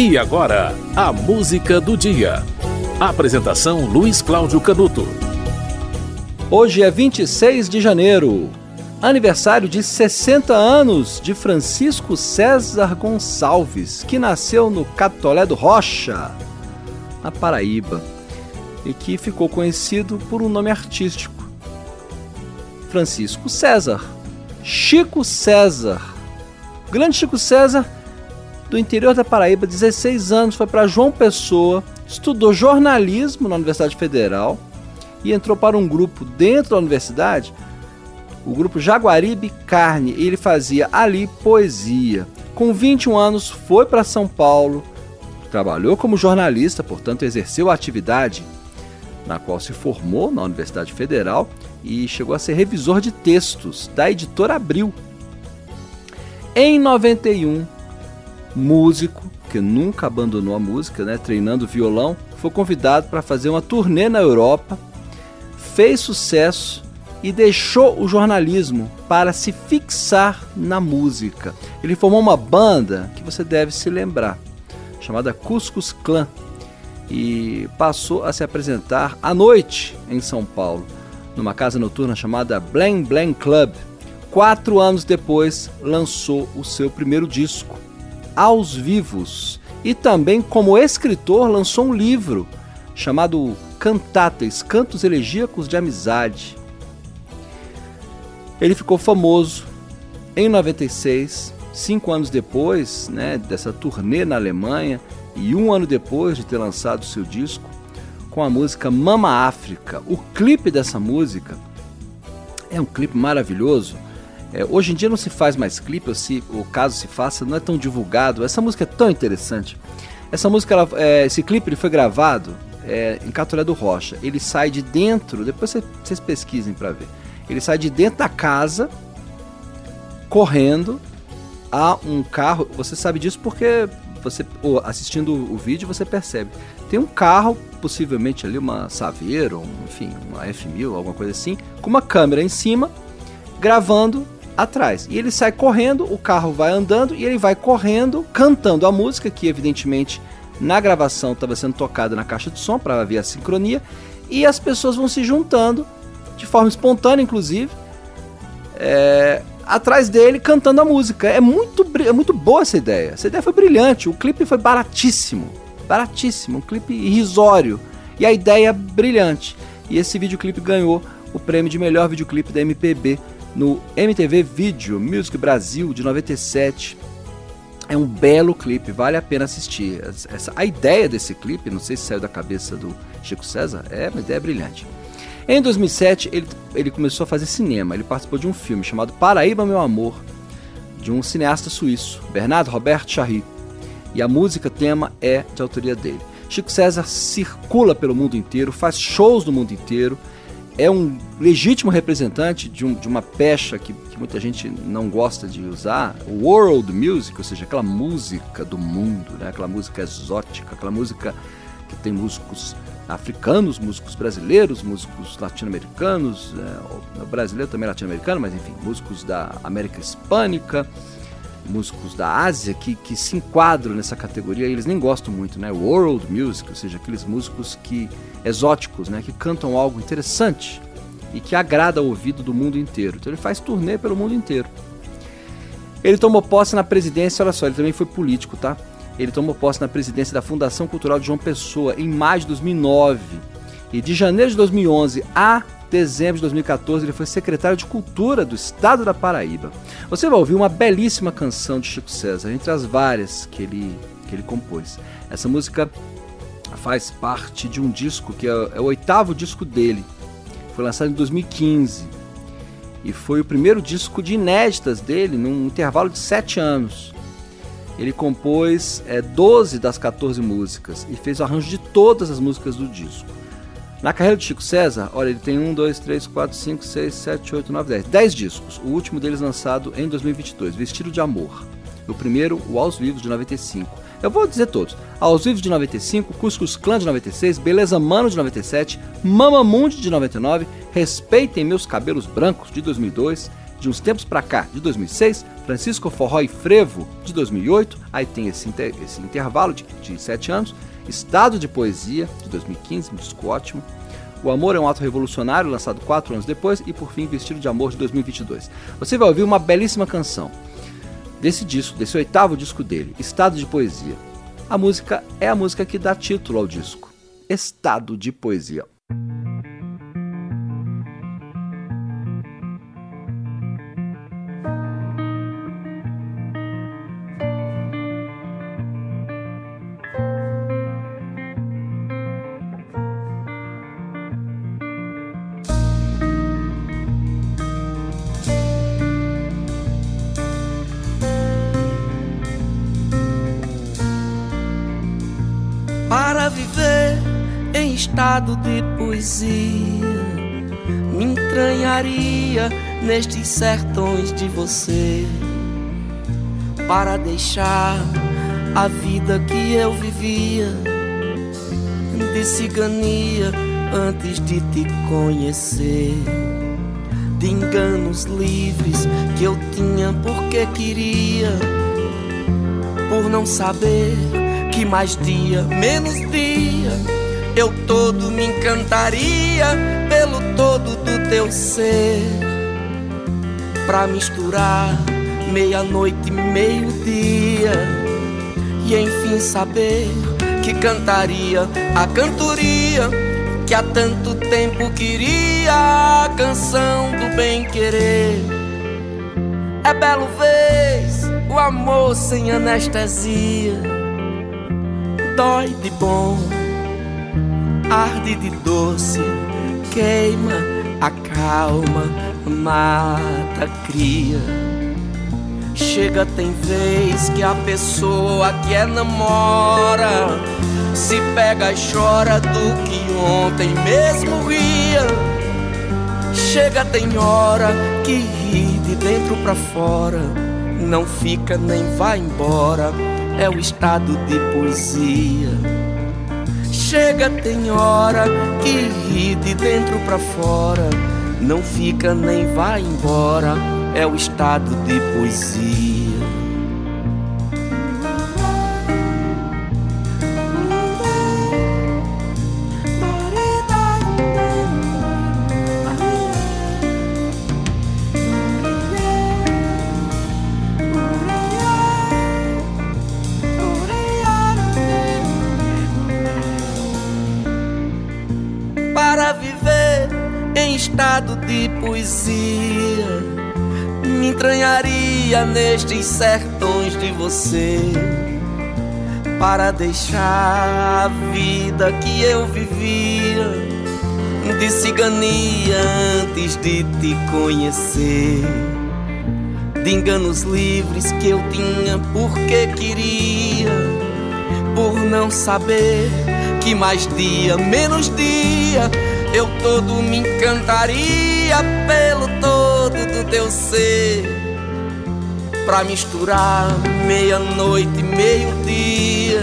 E agora, a música do dia. Apresentação Luiz Cláudio Canuto. Hoje é 26 de janeiro, aniversário de 60 anos de Francisco César Gonçalves, que nasceu no Catolé do Rocha, na Paraíba, e que ficou conhecido por um nome artístico. Francisco César, Chico César. O grande Chico César do interior da Paraíba, 16 anos, foi para João Pessoa, estudou jornalismo na Universidade Federal e entrou para um grupo dentro da universidade, o grupo Jaguaribe Carne, e ele fazia ali poesia. Com 21 anos, foi para São Paulo, trabalhou como jornalista, portanto, exerceu a atividade na qual se formou na Universidade Federal e chegou a ser revisor de textos da editora Abril. Em 91, músico que nunca abandonou a música, né, treinando violão, foi convidado para fazer uma turnê na Europa, fez sucesso e deixou o jornalismo para se fixar na música. Ele formou uma banda que você deve se lembrar, chamada Cuscus Clan, e passou a se apresentar à noite em São Paulo, numa casa noturna chamada Blang Blang Club. Quatro anos depois, lançou o seu primeiro disco, aos vivos. E também, como escritor, lançou um livro chamado Cantatas, Cantos Elegíacos de Amizade. Ele ficou famoso em 96, cinco anos depois né, dessa turnê na Alemanha e um ano depois de ter lançado seu disco, com a música Mama África. O clipe dessa música é um clipe maravilhoso é, hoje em dia não se faz mais clipe, ou se o caso se faça, não é tão divulgado. Essa música é tão interessante. Essa música, ela, é, esse clipe ele foi gravado é, em Catolé do Rocha. Ele sai de dentro, depois vocês pesquisem para ver. Ele sai de dentro da casa, correndo a um carro. Você sabe disso porque você assistindo o vídeo você percebe. Tem um carro, possivelmente ali uma Saveiro, enfim, uma F1000, alguma coisa assim, com uma câmera em cima, gravando atrás. E ele sai correndo, o carro vai andando e ele vai correndo, cantando a música, que evidentemente na gravação estava sendo tocada na caixa de som para ver a sincronia, e as pessoas vão se juntando, de forma espontânea, inclusive, é, atrás dele cantando a música. É muito, é muito boa essa ideia. Essa ideia foi brilhante. O clipe foi baratíssimo. Baratíssimo. Um clipe irrisório. E a ideia brilhante. E esse videoclipe ganhou o prêmio de melhor videoclipe da MPB no MTV Video Music Brasil de 97. É um belo clipe, vale a pena assistir. Essa, a ideia desse clipe, não sei se saiu da cabeça do Chico César, é uma ideia brilhante. Em 2007, ele, ele começou a fazer cinema. Ele participou de um filme chamado Paraíba Meu Amor, de um cineasta suíço, Bernardo Roberto Charry. E a música tema é de autoria dele. Chico César circula pelo mundo inteiro, faz shows no mundo inteiro é um legítimo representante de, um, de uma pecha que, que, muita gente não gosta de usar, world music, ou seja, aquela música do mundo, né? aquela música exótica, aquela música que tem músicos africanos, músicos brasileiros, músicos latino-americanos, é, brasileiro também latino-americano, mas enfim, músicos da América Hispânica, músicos da Ásia que, que se enquadram nessa categoria, eles nem gostam muito, né? World music, ou seja, aqueles músicos que exóticos, né, que cantam algo interessante e que agrada ao ouvido do mundo inteiro. Então ele faz turnê pelo mundo inteiro. Ele tomou posse na presidência, olha só, ele também foi político, tá? Ele tomou posse na presidência da Fundação Cultural de João Pessoa em maio de 2009. E de janeiro de 2011 a dezembro de 2014 ele foi secretário de Cultura do Estado da Paraíba. Você vai ouvir uma belíssima canção de Chico César, entre as várias que ele, que ele compôs. Essa música faz parte de um disco que é, é o oitavo disco dele. Foi lançado em 2015 e foi o primeiro disco de inéditas dele num intervalo de sete anos. Ele compôs é, 12 das 14 músicas e fez o arranjo de todas as músicas do disco. Na carreira de Chico César, olha, ele tem 1, 2, 3, 4, 5, 6, 7, 8, 9, 10. 10 discos. O último deles lançado em 2022, Vestido de Amor. O primeiro, o Aos Vivos, de 95. Eu vou dizer todos. Aos Vivos, de 95, Cuscus Clã, de 96, Beleza Mano, de 97, Mama Mundi, de 99, Respeitem Meus Cabelos Brancos, de 2002, de uns tempos para cá, de 2006, Francisco Forró e Frevo, de 2008, aí tem esse, inter, esse intervalo de, de sete anos, Estado de Poesia, de 2015, um disco ótimo, O Amor é um Ato Revolucionário, lançado quatro anos depois, e por fim, Vestido de Amor, de 2022. Você vai ouvir uma belíssima canção desse disco, desse oitavo disco dele, Estado de Poesia. A música é a música que dá título ao disco, Estado de Poesia. De poesia me entranharia nestes sertões de você para deixar a vida que eu vivia de cigania antes de te conhecer, de enganos livres que eu tinha porque queria, por não saber que mais dia, menos dia eu todo me encantaria pelo todo do teu ser, pra misturar meia-noite e meio-dia, e enfim saber que cantaria a cantoria que há tanto tempo queria. A canção do bem-querer. É belo vez o amor sem anestesia, dói de bom arde de doce, queima, acalma, mata, cria. Chega, tem vez que a pessoa que é namora se pega e chora do que ontem mesmo ria. Chega, tem hora que ri de dentro pra fora, não fica nem vai embora, é o estado de poesia. Chega, tem hora que ri de dentro pra fora, não fica nem vai embora, é o estado de poesia. Poesia. Me entranharia nestes sertões de você para deixar a vida que eu vivia de cigania antes de te conhecer, de enganos livres que eu tinha porque queria, por não saber que mais dia, menos dia eu todo me encantaria pelo todo do teu ser, pra misturar meia-noite e meio-dia,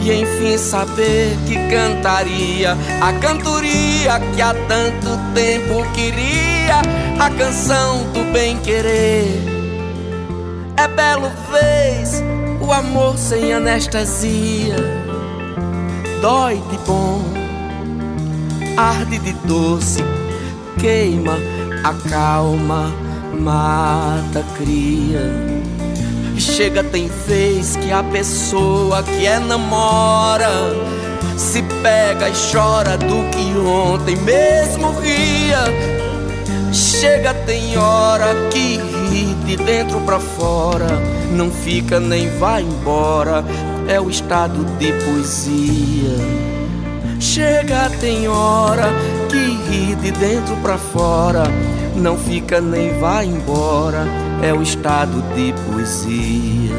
e enfim saber que cantaria a cantoria que há tanto tempo queria, a canção do bem-querer. É belo vez o amor sem anestesia, dói de bom arde de doce, queima, acalma, mata, cria. Chega, tem vez que a pessoa que é namora se pega e chora do que ontem mesmo ria. Chega, tem hora que ri de dentro pra fora, não fica nem vai embora, é o estado de poesia. Chega, tem hora que ri de dentro pra fora, não fica nem vai embora, é o estado de poesia.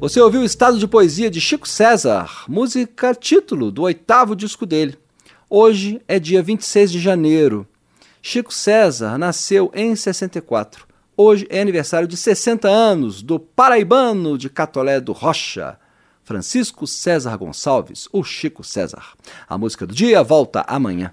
Você ouviu o estado de poesia de Chico César, música título do oitavo disco dele. Hoje é dia 26 de janeiro. Chico César nasceu em 64. Hoje é aniversário de 60 anos do paraibano de Catolé do Rocha, Francisco César Gonçalves, o Chico César. A música do dia volta amanhã.